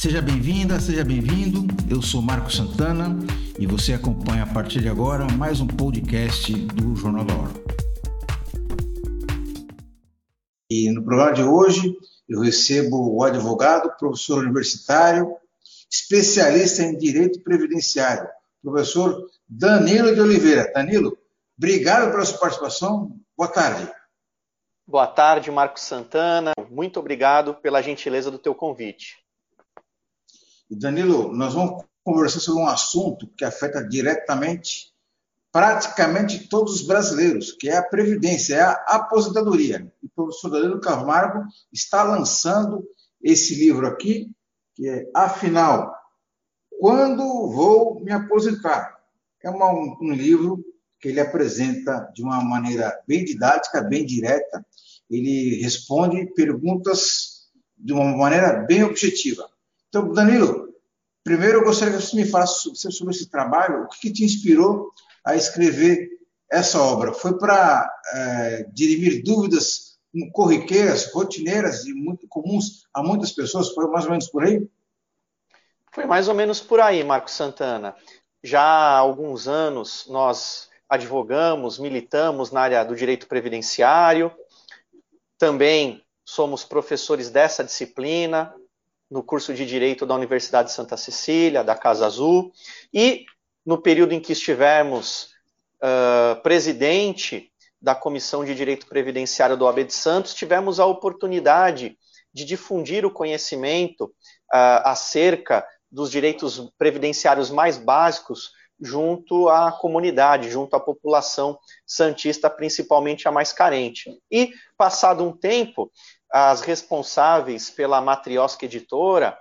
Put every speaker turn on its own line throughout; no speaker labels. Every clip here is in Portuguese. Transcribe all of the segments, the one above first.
Seja bem-vinda, seja bem-vindo. Eu sou Marco Santana e você acompanha a partir de agora mais um podcast do Jornal da Hora. E no programa de hoje eu recebo o advogado, professor universitário, especialista em direito previdenciário, professor Danilo de Oliveira. Danilo, obrigado pela sua participação. Boa tarde.
Boa tarde, Marcos Santana. Muito obrigado pela gentileza do teu convite.
Danilo, nós vamos conversar sobre um assunto que afeta diretamente praticamente todos os brasileiros, que é a previdência, é a aposentadoria. E o professor Danilo Camargo está lançando esse livro aqui, que é Afinal, quando vou me aposentar? É uma, um livro que ele apresenta de uma maneira bem didática, bem direta. Ele responde perguntas de uma maneira bem objetiva. Então, Danilo, primeiro eu gostaria que você me falasse sobre esse trabalho, o que, que te inspirou a escrever essa obra? Foi para é, dirimir dúvidas corriqueiras, rotineiras e muito comuns a muitas pessoas? Foi mais ou menos por aí?
Foi mais ou menos por aí, Marcos Santana. Já há alguns anos nós advogamos, militamos na área do direito previdenciário, também somos professores dessa disciplina, no curso de Direito da Universidade de Santa Cecília, da Casa Azul, e no período em que estivermos uh, presidente da Comissão de Direito Previdenciário do AB de Santos, tivemos a oportunidade de difundir o conhecimento uh, acerca dos direitos previdenciários mais básicos junto à comunidade, junto à população santista, principalmente a mais carente. E, passado um tempo, as responsáveis pela Matriosca Editora,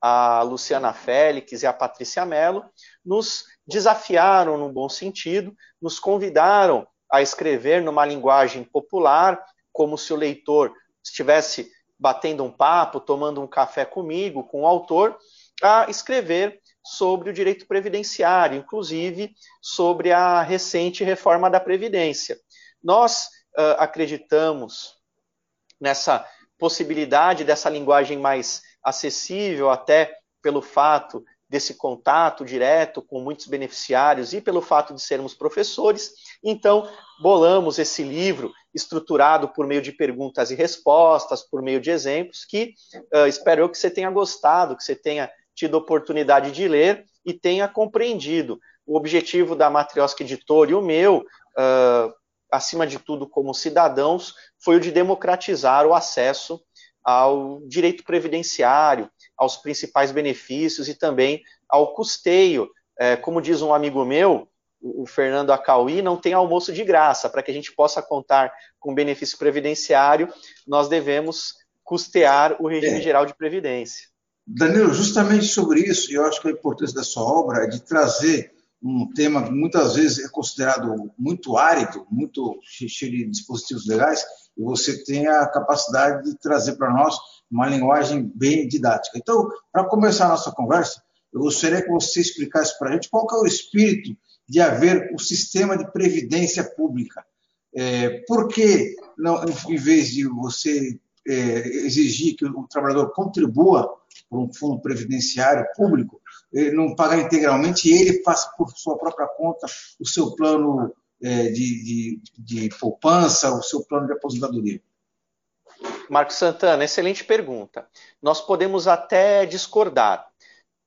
a Luciana Félix e a Patrícia Mello, nos desafiaram, num bom sentido, nos convidaram a escrever numa linguagem popular, como se o leitor estivesse batendo um papo, tomando um café comigo, com o autor, a escrever sobre o direito previdenciário, inclusive sobre a recente reforma da Previdência. Nós uh, acreditamos nessa possibilidade dessa linguagem mais acessível, até pelo fato desse contato direto com muitos beneficiários e pelo fato de sermos professores. Então, bolamos esse livro estruturado por meio de perguntas e respostas, por meio de exemplos, que uh, espero que você tenha gostado, que você tenha tido oportunidade de ler e tenha compreendido. O objetivo da Matrioska Editora e o meu, uh, acima de tudo, como cidadãos, foi o de democratizar o acesso ao direito previdenciário, aos principais benefícios e também ao custeio. É, como diz um amigo meu, o Fernando Acauí, não tem almoço de graça. Para que a gente possa contar com benefício previdenciário, nós devemos custear o regime é. geral de previdência.
Danilo, justamente sobre isso, eu acho que a importância da sua obra é de trazer um tema que muitas vezes é considerado muito árido, muito cheio de dispositivos legais, e você tem a capacidade de trazer para nós uma linguagem bem didática. Então, para começar a nossa conversa, eu gostaria que você explicasse para a gente qual é o espírito de haver um sistema de previdência pública. É, por que, não, em vez de você é, exigir que o trabalhador contribua para um fundo previdenciário público, ele não pagar integralmente ele faça por sua própria conta o seu plano é, de, de, de poupança, o seu plano de aposentadoria?
Marcos Santana, excelente pergunta. Nós podemos até discordar,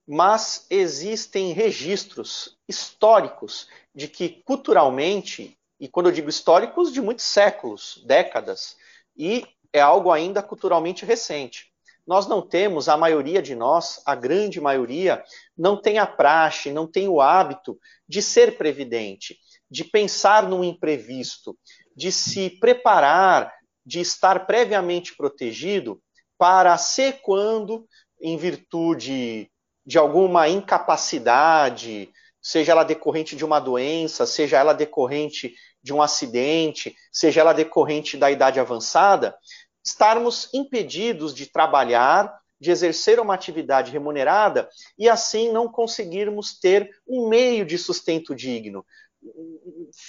mas existem registros históricos de que culturalmente, e quando eu digo históricos, de muitos séculos, décadas, e é algo ainda culturalmente recente nós não temos, a maioria de nós, a grande maioria, não tem a praxe, não tem o hábito de ser previdente, de pensar no imprevisto, de se preparar, de estar previamente protegido para ser quando, em virtude de alguma incapacidade, seja ela decorrente de uma doença, seja ela decorrente de um acidente, seja ela decorrente da idade avançada, estarmos impedidos de trabalhar, de exercer uma atividade remunerada e assim não conseguirmos ter um meio de sustento digno,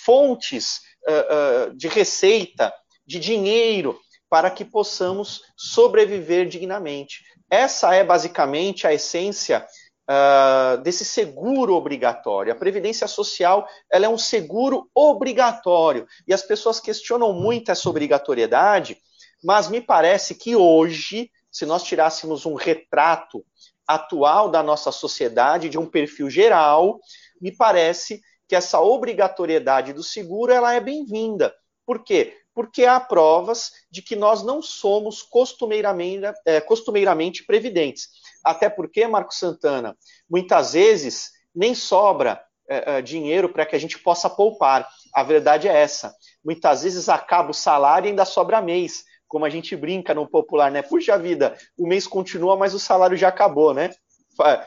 fontes uh, uh, de receita, de dinheiro para que possamos sobreviver dignamente. Essa é basicamente a essência uh, desse seguro obrigatório. A previdência social ela é um seguro obrigatório e as pessoas questionam muito essa obrigatoriedade, mas me parece que hoje, se nós tirássemos um retrato atual da nossa sociedade, de um perfil geral, me parece que essa obrigatoriedade do seguro ela é bem-vinda. Por quê? Porque há provas de que nós não somos costumeiramente, é, costumeiramente previdentes. Até porque, Marco Santana, muitas vezes nem sobra é, é, dinheiro para que a gente possa poupar. A verdade é essa. Muitas vezes acaba o salário e ainda sobra mês como a gente brinca no popular, né? Puxa vida, o mês continua, mas o salário já acabou, né?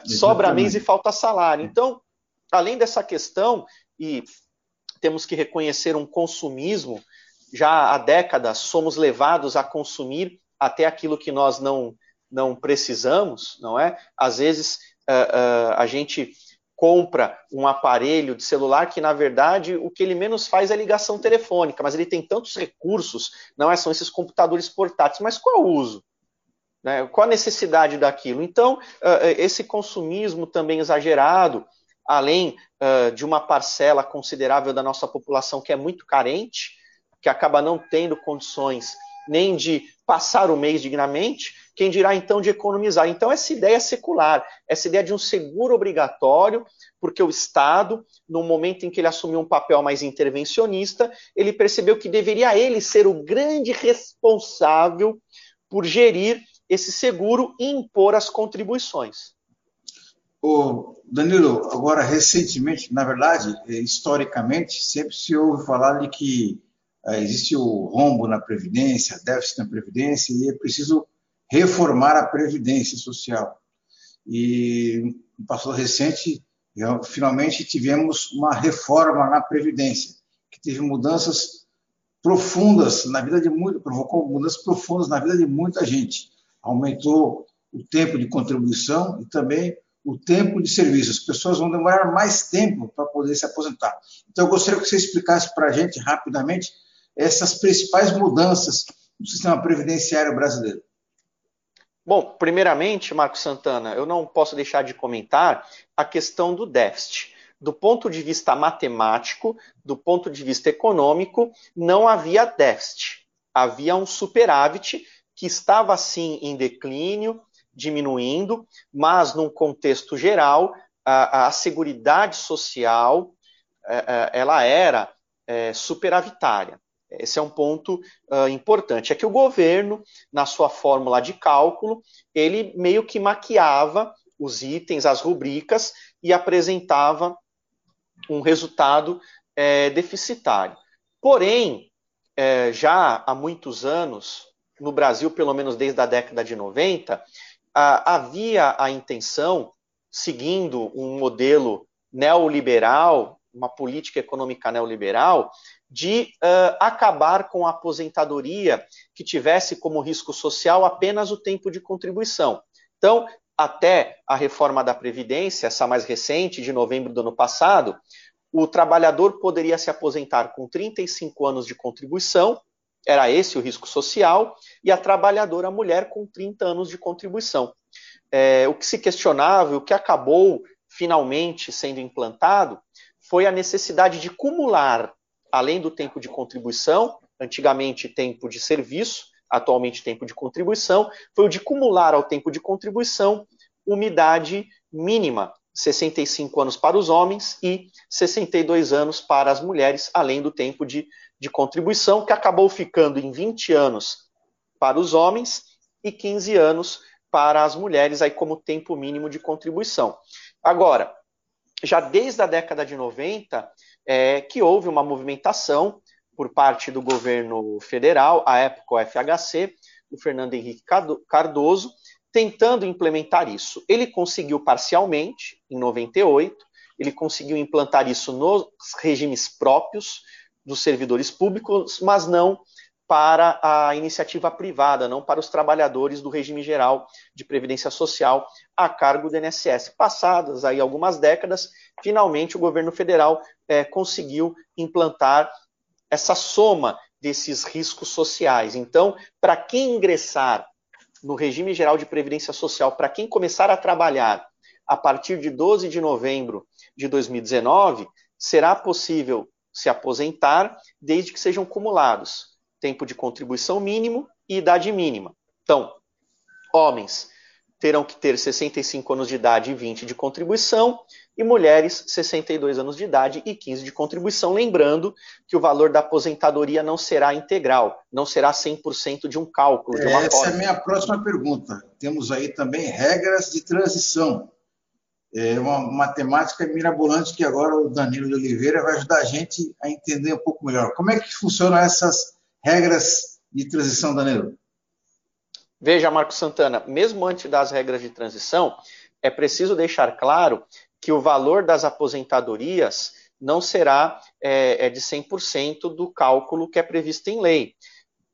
Sobra Exatamente. mês e falta salário. Então, além dessa questão, e temos que reconhecer um consumismo, já há décadas somos levados a consumir até aquilo que nós não, não precisamos, não é? Às vezes uh, uh, a gente compra um aparelho de celular que, na verdade, o que ele menos faz é ligação telefônica, mas ele tem tantos recursos, não é? São esses computadores portáteis, mas qual o uso? Né? Qual a necessidade daquilo? Então, uh, esse consumismo também exagerado, além uh, de uma parcela considerável da nossa população que é muito carente, que acaba não tendo condições nem de passar o mês dignamente, quem dirá então de economizar? Então, essa ideia é secular, essa ideia de um seguro obrigatório, porque o Estado, no momento em que ele assumiu um papel mais intervencionista, ele percebeu que deveria ele ser o grande responsável por gerir esse seguro e impor as contribuições.
O Danilo, agora recentemente, na verdade, historicamente, sempre se ouve falar de que eh, existe o rombo na Previdência, déficit na Previdência, e é preciso reformar a Previdência Social. E no passado recente, finalmente tivemos uma reforma na Previdência, que teve mudanças profundas na vida de muito, provocou mudanças profundas na vida de muita gente. Aumentou o tempo de contribuição e também o tempo de serviço. As pessoas vão demorar mais tempo para poder se aposentar. Então, eu gostaria que você explicasse para a gente rapidamente essas principais mudanças no sistema previdenciário brasileiro.
Bom, primeiramente, Marco Santana, eu não posso deixar de comentar a questão do déficit. Do ponto de vista matemático, do ponto de vista econômico, não havia déficit. Havia um superávit que estava, sim, em declínio, diminuindo, mas, num contexto geral, a, a Seguridade Social é, é, ela era é, superavitária. Esse é um ponto uh, importante. É que o governo, na sua fórmula de cálculo, ele meio que maquiava os itens, as rubricas e apresentava um resultado é, deficitário. Porém, é, já há muitos anos, no Brasil, pelo menos desde a década de 90, a, havia a intenção, seguindo um modelo neoliberal, uma política econômica neoliberal, de uh, acabar com a aposentadoria que tivesse como risco social apenas o tempo de contribuição. Então, até a reforma da Previdência, essa mais recente, de novembro do ano passado, o trabalhador poderia se aposentar com 35 anos de contribuição, era esse o risco social, e a trabalhadora a mulher com 30 anos de contribuição. É, o que se questionava, o que acabou finalmente sendo implantado, foi a necessidade de cumular além do tempo de contribuição, antigamente tempo de serviço, atualmente tempo de contribuição, foi o de cumular ao tempo de contribuição umidade mínima, 65 anos para os homens e 62 anos para as mulheres, além do tempo de, de contribuição, que acabou ficando em 20 anos para os homens e 15 anos para as mulheres, aí como tempo mínimo de contribuição. Agora, já desde a década de 90, é, que houve uma movimentação por parte do governo federal, à época o FHC, o Fernando Henrique Cardoso, tentando implementar isso. Ele conseguiu parcialmente, em 98, ele conseguiu implantar isso nos regimes próprios dos servidores públicos, mas não para a iniciativa privada, não para os trabalhadores do regime geral de previdência social a cargo do INSS. Passadas aí algumas décadas, finalmente o governo federal é, conseguiu implantar essa soma desses riscos sociais. Então, para quem ingressar no regime geral de previdência social, para quem começar a trabalhar a partir de 12 de novembro de 2019, será possível se aposentar desde que sejam cumulados tempo de contribuição mínimo e idade mínima. Então, homens terão que ter 65 anos de idade e 20 de contribuição, e mulheres 62 anos de idade e 15 de contribuição, lembrando que o valor da aposentadoria não será integral, não será 100% de um cálculo, de uma
Essa é a minha próxima pergunta. Temos aí também regras de transição. É uma matemática mirabolante que agora o Danilo de Oliveira vai ajudar a gente a entender um pouco melhor. Como é que funcionam essas regras de transição, Danilo?
Veja, Marco Santana, mesmo antes das regras de transição, é preciso deixar claro que o valor das aposentadorias não será é, é de 100% do cálculo que é previsto em lei.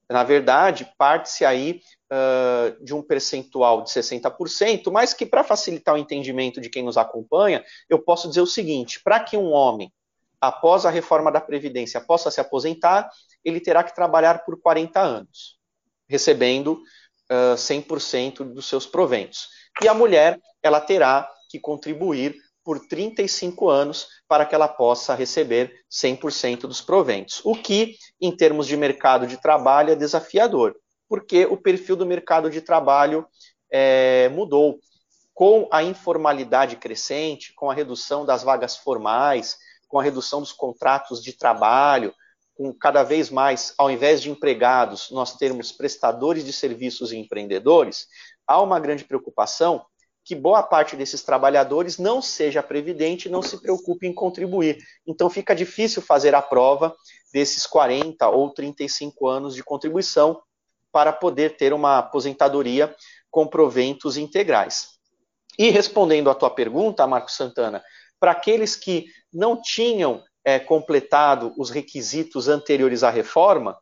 Na verdade, parte-se aí uh, de um percentual de 60%, mas que, para facilitar o entendimento de quem nos acompanha, eu posso dizer o seguinte: para que um homem, após a reforma da Previdência, possa se aposentar, ele terá que trabalhar por 40 anos, recebendo uh, 100% dos seus proventos. E a mulher, ela terá que contribuir por 35 anos para que ela possa receber 100% dos proventos. O que, em termos de mercado de trabalho, é desafiador, porque o perfil do mercado de trabalho é, mudou. Com a informalidade crescente, com a redução das vagas formais, com a redução dos contratos de trabalho, com cada vez mais, ao invés de empregados, nós termos prestadores de serviços e empreendedores, há uma grande preocupação que boa parte desses trabalhadores não seja previdente não se preocupe em contribuir. Então fica difícil fazer a prova desses 40 ou 35 anos de contribuição para poder ter uma aposentadoria com proventos integrais. E respondendo à tua pergunta, Marco Santana, para aqueles que não tinham é, completado os requisitos anteriores à reforma,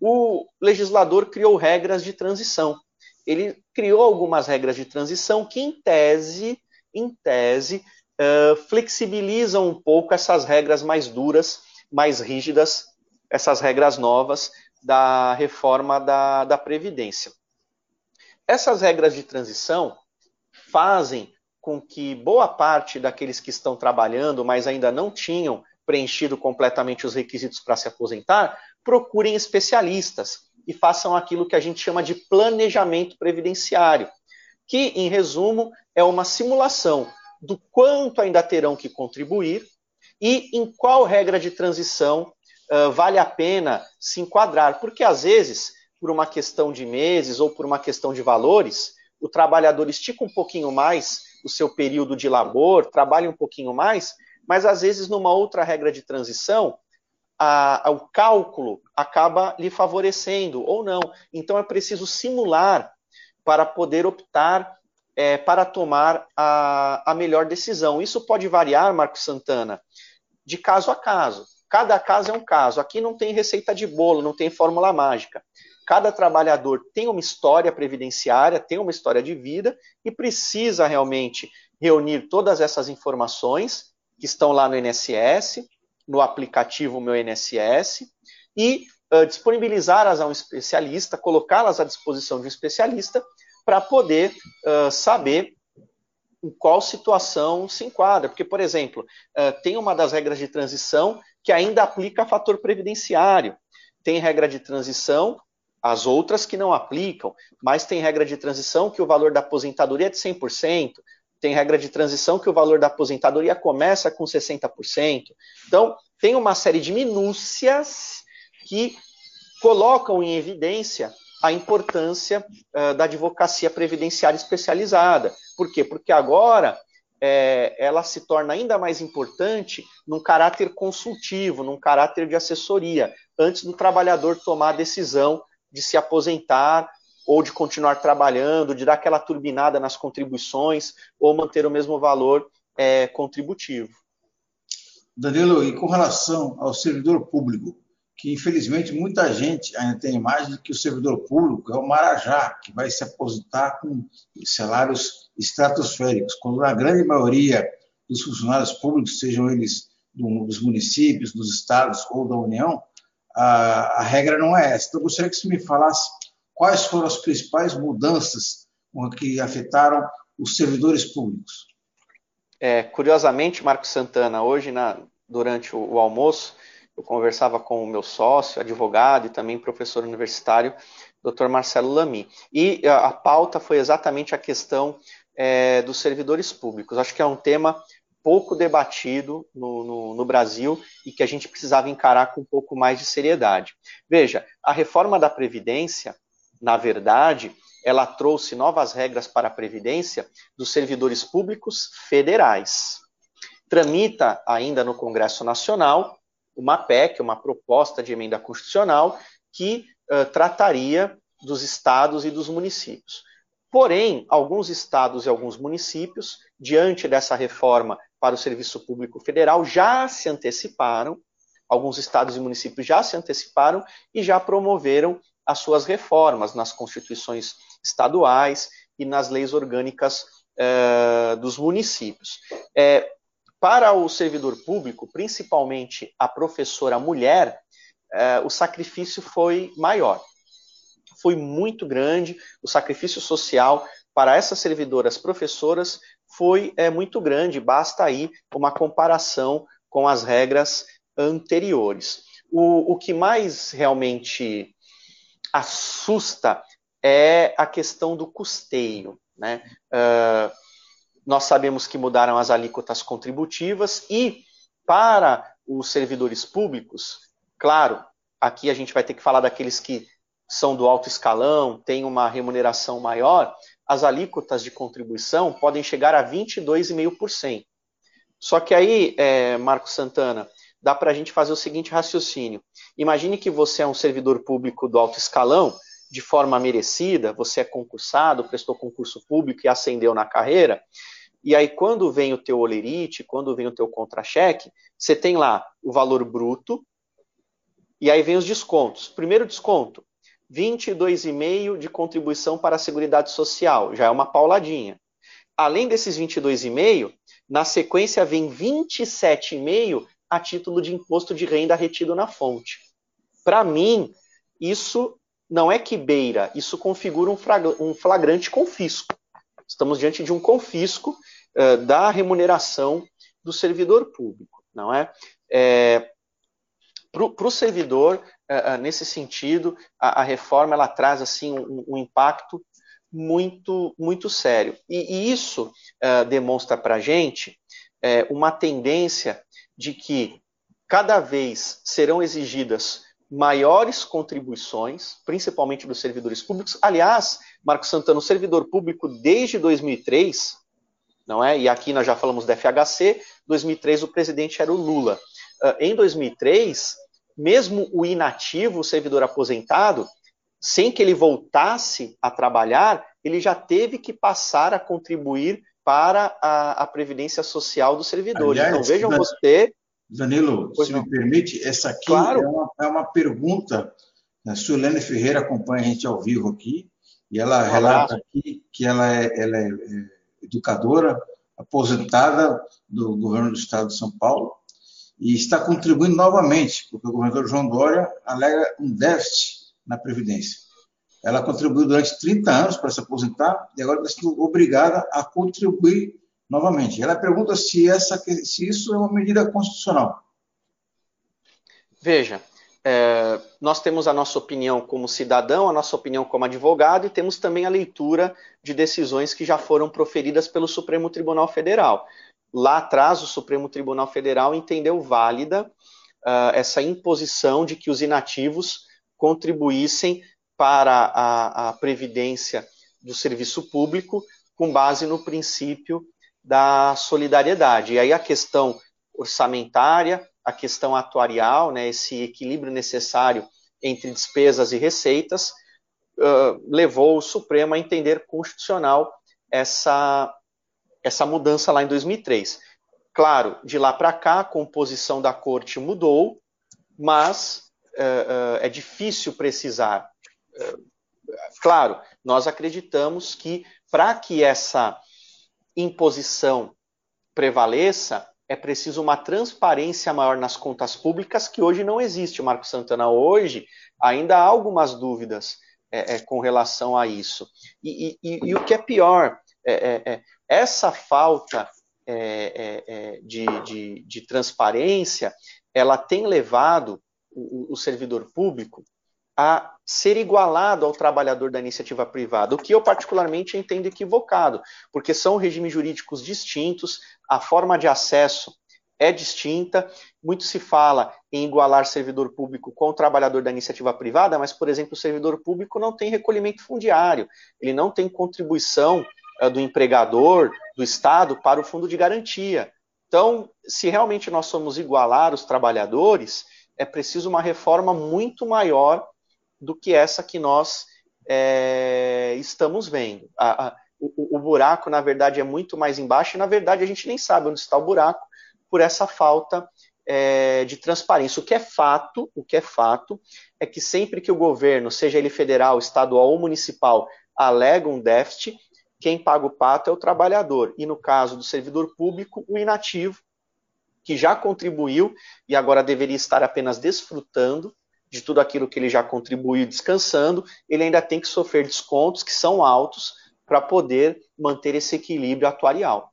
o legislador criou regras de transição. Ele criou algumas regras de transição que, em tese, em tese, uh, flexibilizam um pouco essas regras mais duras, mais rígidas, essas regras novas da reforma da, da Previdência. Essas regras de transição fazem com que boa parte daqueles que estão trabalhando, mas ainda não tinham preenchido completamente os requisitos para se aposentar, procurem especialistas e façam aquilo que a gente chama de planejamento previdenciário, que, em resumo, é uma simulação do quanto ainda terão que contribuir e em qual regra de transição uh, vale a pena se enquadrar, porque às vezes, por uma questão de meses ou por uma questão de valores, o trabalhador estica um pouquinho mais o seu período de labor, trabalha um pouquinho mais, mas às vezes numa outra regra de transição, a, a, o cálculo acaba lhe favorecendo ou não. Então é preciso simular para poder optar é, para tomar a, a melhor decisão. Isso pode variar, Marco Santana, de caso a caso. Cada caso é um caso. Aqui não tem receita de bolo, não tem fórmula mágica. Cada trabalhador tem uma história previdenciária, tem uma história de vida e precisa realmente reunir todas essas informações que estão lá no INSS, no aplicativo Meu INSS, e uh, disponibilizá-las a um especialista, colocá-las à disposição de um especialista, para poder uh, saber em qual situação se enquadra. Porque, por exemplo, uh, tem uma das regras de transição que ainda aplica fator previdenciário. Tem regra de transição, as outras que não aplicam, mas tem regra de transição que o valor da aposentadoria é de 100%, tem regra de transição que o valor da aposentadoria começa com 60%. Então, tem uma série de minúcias que colocam em evidência a importância uh, da advocacia previdenciária especializada. Por quê? Porque agora é, ela se torna ainda mais importante num caráter consultivo, num caráter de assessoria, antes do trabalhador tomar a decisão de se aposentar ou de continuar trabalhando, de dar aquela turbinada nas contribuições, ou manter o mesmo valor é, contributivo.
Danilo, e com relação ao servidor público, que infelizmente muita gente ainda tem a imagem de que o servidor público é o Marajá, que vai se aposentar com salários estratosféricos, quando na grande maioria dos funcionários públicos, sejam eles dos municípios, dos estados ou da União, a, a regra não é essa. Então, eu gostaria que você me falasse quais foram as principais mudanças que afetaram os servidores públicos.
É, curiosamente, Marco Santana, hoje, na, durante o, o, almoço, eu conversava com o meu sócio, advogado e também professor universitário, Dr. Marcelo Lamy. E a, a pauta foi exatamente a questão é, dos servidores públicos. Acho que é um tema pouco debatido no, no, no, Brasil e que a gente precisava encarar com um pouco mais de seriedade. Veja, a reforma da Previdência, na verdade, ela trouxe novas regras para a Previdência dos servidores públicos federais. Tramita ainda no Congresso Nacional uma PEC, uma proposta de emenda constitucional, que uh, trataria dos estados e dos municípios. Porém, alguns estados e alguns municípios, diante dessa reforma para o Serviço Público Federal, já se anteciparam, alguns estados e municípios já se anteciparam e já promoveram as suas reformas nas constituições estaduais e nas leis orgânicas eh, dos municípios. É, para o servidor público, principalmente a professora mulher, eh, o sacrifício foi maior. Foi muito grande, o sacrifício social para essas servidoras professoras foi é, muito grande, basta aí uma comparação com as regras anteriores. O, o que mais realmente assusta é a questão do custeio. Né? Uh, nós sabemos que mudaram as alíquotas contributivas e, para os servidores públicos, claro, aqui a gente vai ter que falar daqueles que são do alto escalão, têm uma remuneração maior, as alíquotas de contribuição podem chegar a 22,5%. Só que aí, é, Marco Santana, dá para a gente fazer o seguinte raciocínio. Imagine que você é um servidor público do alto escalão, de forma merecida, você é concursado, prestou concurso público e ascendeu na carreira, e aí quando vem o teu olerite, quando vem o teu contra-cheque, você tem lá o valor bruto, e aí vem os descontos. Primeiro desconto, 22,5 de contribuição para a Seguridade Social, já é uma pauladinha. Além desses 22,5, na sequência vem 27,5 a título de imposto de renda retido na fonte. Para mim, isso não é que beira, isso configura um flagrante confisco. Estamos diante de um confisco uh, da remuneração do servidor público, não é? é para o servidor, uh, uh, nesse sentido, a, a, reforma ela traz assim um, um impacto muito muito sério e, e isso demonstra para a gente uma tendência de que cada vez serão exigidas maiores contribuições, principalmente dos servidores públicos. Aliás, Marco Santana, o servidor público desde 2003, não é? E aqui nós já falamos da FHC, 2003 o presidente era o Lula. Uh, em 2003, mesmo o inativo, o servidor aposentado, sem que ele voltasse a trabalhar, ele já teve que passar a contribuir para a, a previdência social do servidor. Aliás, então vejam você
Danilo, pois se não. me permite, essa aqui claro. é, uma, é, uma, pergunta. A né, Suelene Ferreira acompanha a gente ao vivo aqui, e ela um relata aqui que ela é, ela é, é educadora, aposentada do governo do estado de São Paulo, e está contribuindo novamente, porque o governador João Dória alega um déficit na Previdência. Ela contribuiu durante 30 anos para se aposentar e agora está sendo obrigada a contribuir novamente. Ela pergunta se, essa, se isso é uma medida constitucional.
Veja, é, nós temos a nossa opinião como cidadão, a nossa opinião como advogado e temos também a leitura de decisões que já foram proferidas pelo Supremo Tribunal Federal. Lá atrás, o Supremo Tribunal Federal entendeu válida uh, essa imposição de que os inativos contribuíssem para a, a previdência do serviço público com base no princípio da solidariedade. E aí a questão orçamentária, a questão atuarial, né, esse equilíbrio necessário entre despesas e receitas, uh, levou o Supremo a entender constitucional essa, essa mudança lá em 2003. Claro, de lá para cá, a composição da corte mudou, mas uh, uh, é difícil precisar. claro, nós acreditamos que para que essa imposição prevaleça, é preciso uma transparência maior nas contas públicas, que hoje não existe, Marco Santana. Hoje ainda há algumas dúvidas é, é, com relação a isso. E, e, e, o que é pior, é essa falta é, de, de, de, transparência, ela tem levado o, o servidor público a ser igualado ao trabalhador da iniciativa privada, o que eu particularmente entendo equivocado, porque são regimes jurídicos distintos, a forma de acesso é distinta. Muito se fala em igualar servidor público com o trabalhador da iniciativa privada, mas, por exemplo, o servidor público não tem recolhimento fundiário, ele não tem contribuição do empregador, do Estado, para o fundo de garantia. Então, se realmente nós somos igualar os trabalhadores, é preciso uma reforma muito maior do que essa que nós é, estamos vendo. A, a, o, o, buraco, na verdade, é muito mais embaixo, e na verdade a gente nem sabe onde está o buraco por essa falta é, de transparência. O que é fato, o que é fato, é que sempre que o governo, seja ele federal, estadual ou municipal, alega um déficit, quem paga o pato é o trabalhador. E no caso do servidor público, o inativo, que já contribuiu e agora deveria estar apenas desfrutando de tudo aquilo que ele já contribuiu descansando, ele ainda tem que sofrer descontos que são altos para poder manter esse equilíbrio atuarial.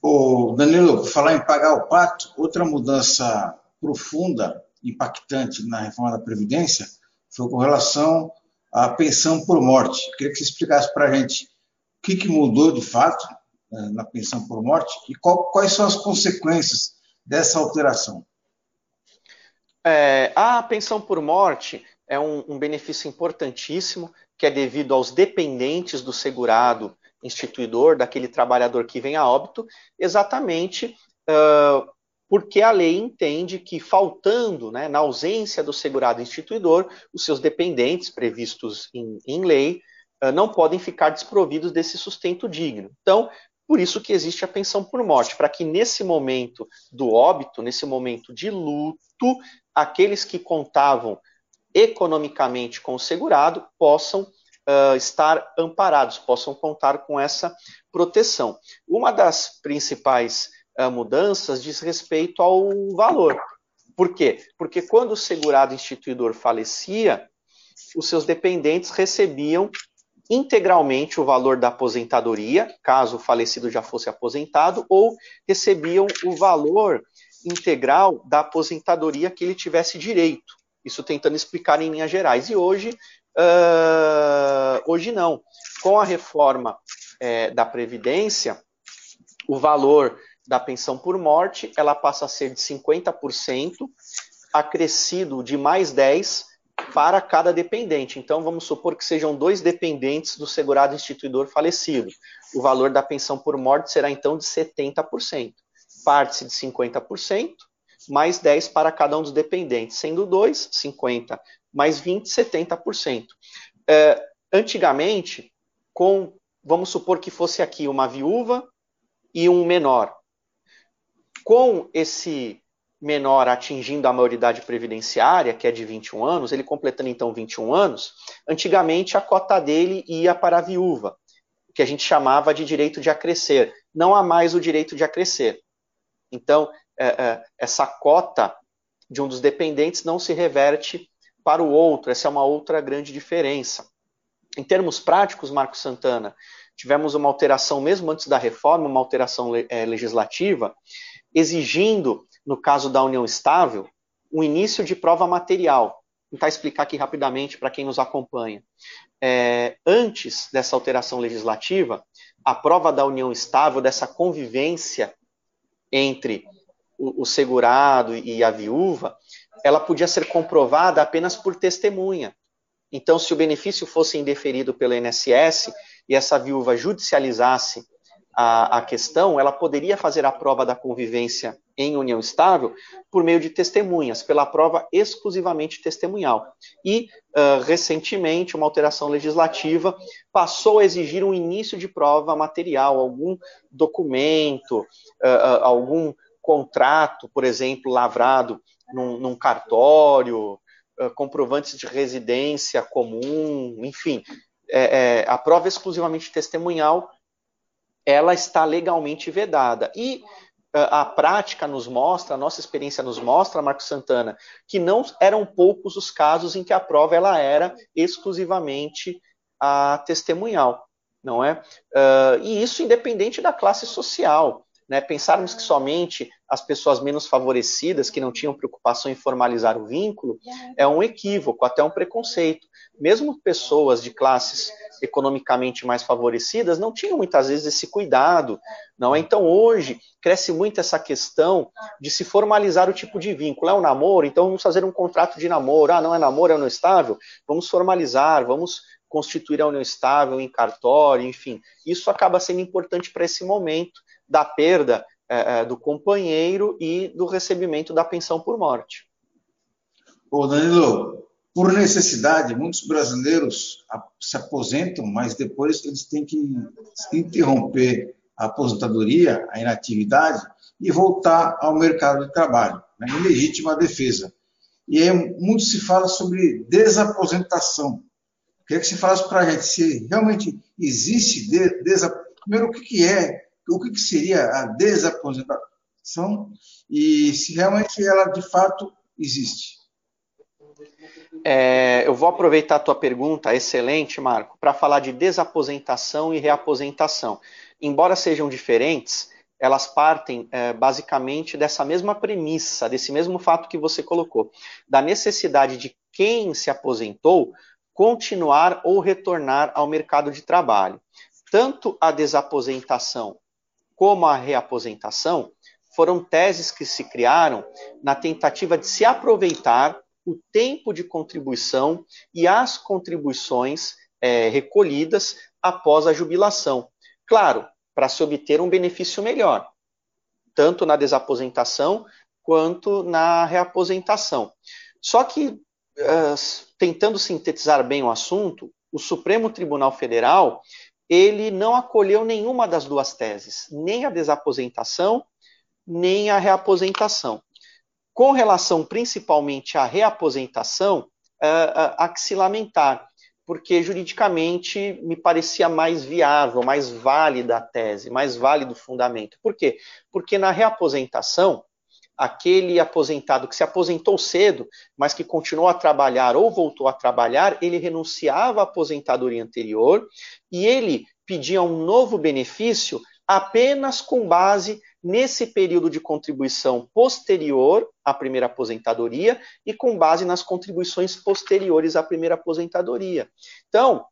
O Danilo, falar em pagar o pato, outra mudança profunda, impactante na reforma da Previdência foi com relação à pensão por morte. Queria que você explicasse para a gente que, que, mudou de fato né, na pensão por morte e qual, quais são as consequências dessa alteração.
É, a pensão por morte é um, um, benefício importantíssimo que é devido aos dependentes do segurado instituidor, daquele trabalhador que vem a óbito, exatamente uh, porque a lei entende que, faltando, né, na ausência do segurado instituidor, os seus dependentes previstos em, em lei não podem ficar desprovidos desse sustento digno. Então, por isso que existe a pensão por morte, para que nesse momento do óbito, nesse momento de luto, aqueles que contavam economicamente com o segurado possam uh, estar amparados, possam contar com essa proteção. Uma das principais uh, mudanças diz respeito ao valor. Por quê? Porque quando o segurado instituidor falecia, os seus dependentes recebiam integralmente o valor da aposentadoria, caso o falecido já fosse aposentado, ou recebiam o valor integral da aposentadoria que ele tivesse direito. Isso tentando explicar em linhas gerais. E hoje, uh, hoje não. Com a reforma é, da Previdência, o valor da pensão por morte ela passa a ser de 50%, acrescido de mais 10% para cada dependente. Então, vamos supor que sejam dois dependentes do segurado instituidor falecido. O valor da pensão por morte será então de 70% parte-se de 50%, mais 10 para cada um dos dependentes, sendo 2, 50, mais 20, 70%. É, antigamente, com, vamos supor que fosse aqui uma viúva e um menor. Com esse menor atingindo a maioridade previdenciária, que é de 21 anos, ele completando então 21 anos, antigamente a cota dele ia para a viúva, que a gente chamava de direito de acrescer. Não há mais o direito de acrescer. Então, é, é, essa cota de um dos dependentes não se reverte para o outro, essa é uma outra grande diferença. Em termos práticos, Marco Santana, tivemos uma alteração, mesmo antes da reforma, uma alteração é, legislativa, exigindo, no caso da união estável, um início de prova material. Vou tentar explicar aqui rapidamente para quem nos acompanha. É, antes dessa alteração legislativa, a prova da união estável, dessa convivência entre o, o segurado e a viúva, ela podia ser comprovada apenas por testemunha. Então, se o benefício fosse indeferido pelo INSS e essa viúva judicializasse a, a, questão, ela poderia fazer a prova da convivência em união estável por meio de testemunhas, pela prova exclusivamente testemunhal. E, uh, recentemente, uma alteração legislativa passou a exigir um início de prova material, algum documento, uh, uh, algum contrato, por exemplo, lavrado num, num cartório, comprovantes de residência comum, enfim. É, é, a prova exclusivamente testemunhal ela está legalmente vedada. E a prática nos mostra, a nossa experiência nos mostra, Marcos Santana, que não eram poucos os casos em que a prova ela era exclusivamente a testemunhal, não é? Uh, e isso independente da classe social. Né? Pensarmos que somente as pessoas menos favorecidas, que não tinham preocupação em formalizar o vínculo, é um equívoco, até um preconceito. Mesmo pessoas de classes economicamente mais favorecidas não tinham muitas vezes esse cuidado, não é? Então hoje cresce muito essa questão de se formalizar o tipo de vínculo. É um namoro, então vamos fazer um contrato de namoro. Ah, não é namoro, é união estável? Vamos formalizar, vamos constituir a união estável em cartório, enfim. Isso acaba sendo importante para esse momento da perda é, do companheiro e do recebimento da pensão por morte.
Ô Danilo, por necessidade, muitos brasileiros se aposentam, mas depois eles têm que interromper a aposentadoria, a inatividade e voltar ao mercado de trabalho, né, legítima defesa. E aí muito se fala sobre desaposentação. Queria que você falasse para a gente se realmente existe de, primeiro o que, que é o que, que seria a desaposentação e se realmente ela de fato existe.
É, eu vou aproveitar a tua pergunta, excelente, Marco, para falar de desaposentação e reaposentação. Embora sejam diferentes, elas partem é, basicamente dessa mesma premissa, desse mesmo fato que você colocou, da necessidade de quem se aposentou continuar ou retornar ao mercado de trabalho. Tanto a desaposentação como a reaposentação, foram teses que se criaram na tentativa de se aproveitar o tempo de contribuição e as contribuições é, recolhidas após a jubilação. Claro, para se obter um benefício melhor, tanto na desaposentação quanto na reaposentação. Só que, uh, tentando sintetizar bem o assunto, o Supremo Tribunal Federal ele não acolheu nenhuma das duas teses, nem a desaposentação, nem a reaposentação. Com relação principalmente à reaposentação, há que se lamentar, porque juridicamente me parecia mais viável, mais válida a tese, mais válido o fundamento. Por quê? Porque na reaposentação, aquele aposentado que se aposentou cedo, mas que continuou a trabalhar ou voltou a trabalhar, ele renunciava à aposentadoria anterior e ele pedia um novo benefício apenas com base nesse período de contribuição posterior à primeira aposentadoria e com base nas contribuições posteriores à primeira aposentadoria. Então,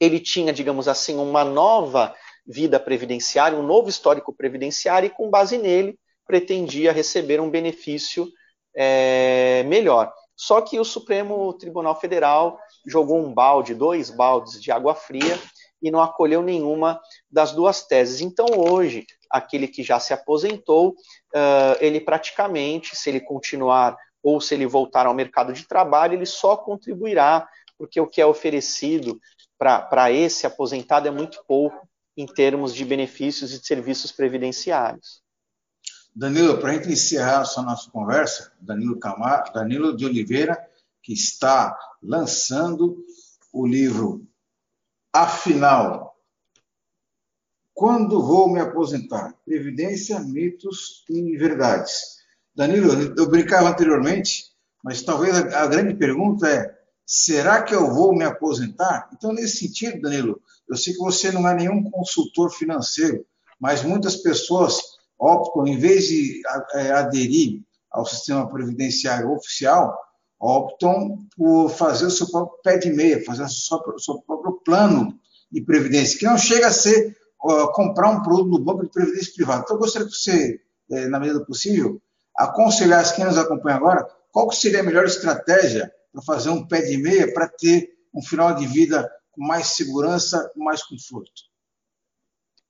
ele tinha, digamos assim, uma nova vida previdenciária, um novo histórico previdenciário e com base nele pretendia receber um benefício é, melhor. Só que o Supremo Tribunal Federal jogou um balde, dois baldes de água fria e não acolheu nenhuma das duas teses. Então, hoje, aquele que já se aposentou, ele praticamente, se ele continuar ou se ele voltar ao mercado de trabalho, ele só contribuirá, porque o que é oferecido para esse aposentado é muito pouco em termos de benefícios e de serviços previdenciários.
Danilo, para a gente encerrar essa nossa conversa, Danilo, Camar, Danilo de Oliveira, que está lançando o livro Afinal, quando vou me aposentar? Previdência, mitos e verdades. Danilo, eu brincava anteriormente, mas talvez a, grande pergunta é: será que eu vou me aposentar? Então, nesse sentido, Danilo, eu sei que você não é nenhum consultor financeiro, mas muitas pessoas optam, em vez de é, aderir ao sistema previdenciário oficial, optam por fazer o seu próprio pé de meia, fazer o seu, seu próprio plano de previdência, que não chega a ser uh, comprar um produto do banco de previdência privado. Então, eu gostaria que você, é, na medida do possível, aconselhasse quem nos acompanha agora qual seria a melhor estratégia para fazer um pé de meia para ter um final de vida com mais segurança, com mais conforto.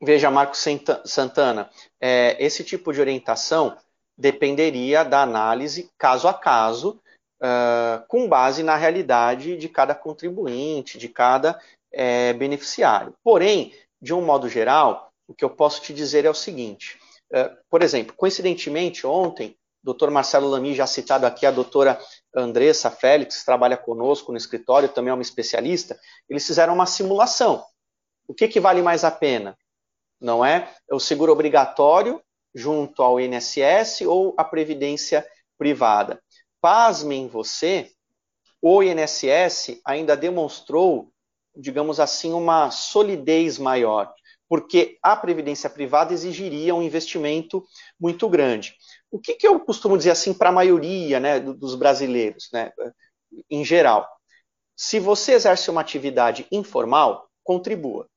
Veja, Marcos Santana, é, esse tipo de orientação dependeria da análise caso a caso, uh, com base na realidade de cada contribuinte, de cada é, beneficiário. Porém, de um modo geral, o que eu posso te dizer é o seguinte: uh, por exemplo, coincidentemente, ontem, o Dr. Marcelo Lamy, já citado aqui, a doutora Andressa Félix, trabalha conosco no escritório, também é uma especialista, eles fizeram uma simulação. O que, que vale mais a pena? não é? é? O seguro obrigatório junto ao INSS ou à previdência privada. Pasmem você, o INSS ainda demonstrou, digamos assim, uma solidez maior, porque a previdência privada exigiria um investimento muito grande. O que, que eu costumo dizer assim para a maioria né, dos brasileiros, né, em geral? Se você exerce uma atividade informal, contribua.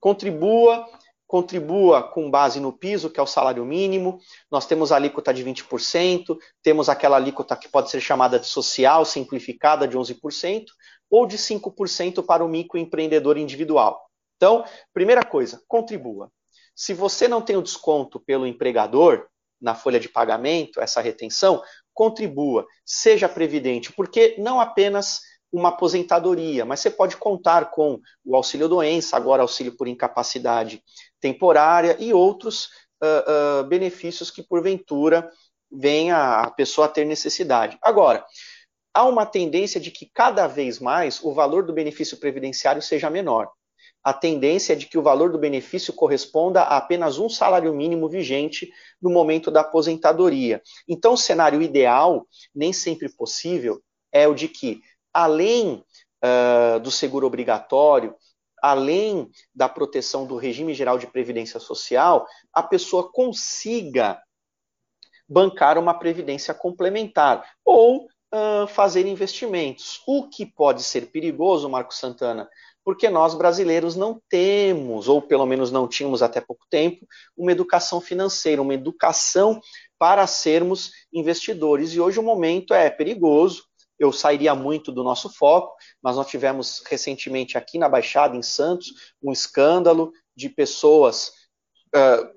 Contribua contribua com base no piso, que é o salário mínimo. Nós temos a alíquota de 20%, temos aquela alíquota que pode ser chamada de social, simplificada, de 11%, ou de 5% para o microempreendedor individual. Então, primeira coisa, contribua. Se você não tem o desconto pelo empregador na folha de pagamento, essa retenção, contribua, seja previdente, porque não apenas uma aposentadoria, mas você pode contar com o auxílio doença, agora auxílio por incapacidade temporária e outros uh, uh, benefícios que porventura venha a pessoa a ter necessidade. Agora, há uma tendência de que cada vez mais o valor do benefício previdenciário seja menor. A tendência é de que o valor do benefício corresponda a apenas um salário mínimo vigente no momento da aposentadoria. Então, o cenário ideal, nem sempre possível, é o de que, além uh, do seguro obrigatório, além da proteção do regime geral de previdência social, a pessoa consiga bancar uma previdência complementar ou uh, fazer investimentos. O que pode ser perigoso, Marco Santana, porque nós brasileiros não temos, ou pelo menos não tínhamos até pouco tempo, uma educação financeira, uma educação para sermos investidores. E hoje o momento é perigoso, eu sairia muito do nosso foco, mas nós tivemos recentemente aqui na Baixada, em Santos, um escândalo de pessoas uh,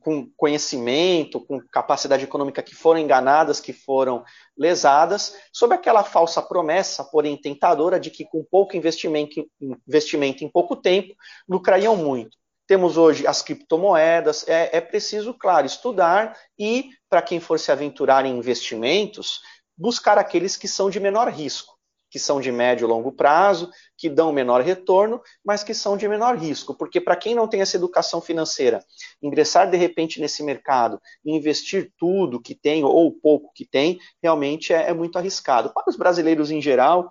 com conhecimento, com capacidade econômica que foram enganadas, que foram lesadas, sob aquela falsa promessa, porém tentadora, de que com pouco investimento, investimento em pouco tempo, lucrariam muito. Temos hoje as criptomoedas, é, é preciso, claro, estudar e, para quem for se aventurar em investimentos, buscar aqueles que são de menor risco, que são de médio e longo prazo, que dão menor retorno, mas que são de menor risco. Porque para quem não tem essa educação financeira, ingressar de repente nesse mercado e investir tudo que tem ou pouco que tem, realmente é, é muito arriscado. Para os brasileiros em geral,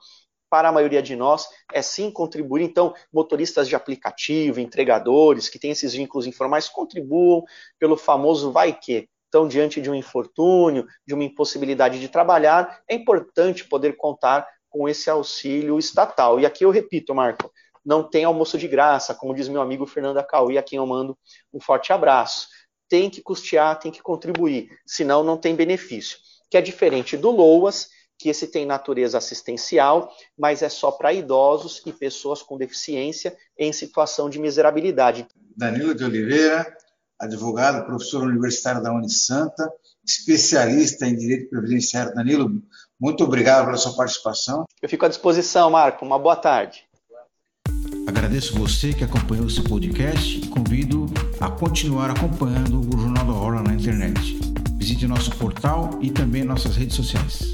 para a maioria de nós, é sim contribuir. Então, motoristas de aplicativo, entregadores que têm esses vínculos informais, contribuam pelo famoso vai que. Então, diante de um infortúnio, de uma impossibilidade de trabalhar, é importante poder contar com esse auxílio estatal. E aqui eu repito, Marco, não tem almoço de graça, como diz meu amigo Fernando Acauí, a quem eu mando um forte abraço. Tem que custear, tem que contribuir, senão não tem benefício. Que é diferente do LOAS, que esse tem natureza assistencial, mas é só para idosos e pessoas com deficiência em situação de miserabilidade.
Danilo de Oliveira, advogado, professor universitário da Unisanta, especialista em direito previdenciário. Danilo, muito obrigado pela sua participação.
Eu fico à disposição, Marco. Uma boa tarde.
Agradeço você que acompanhou esse podcast e convido a continuar acompanhando o Jornal da Hora na internet. Visite nosso portal e também nossas redes sociais.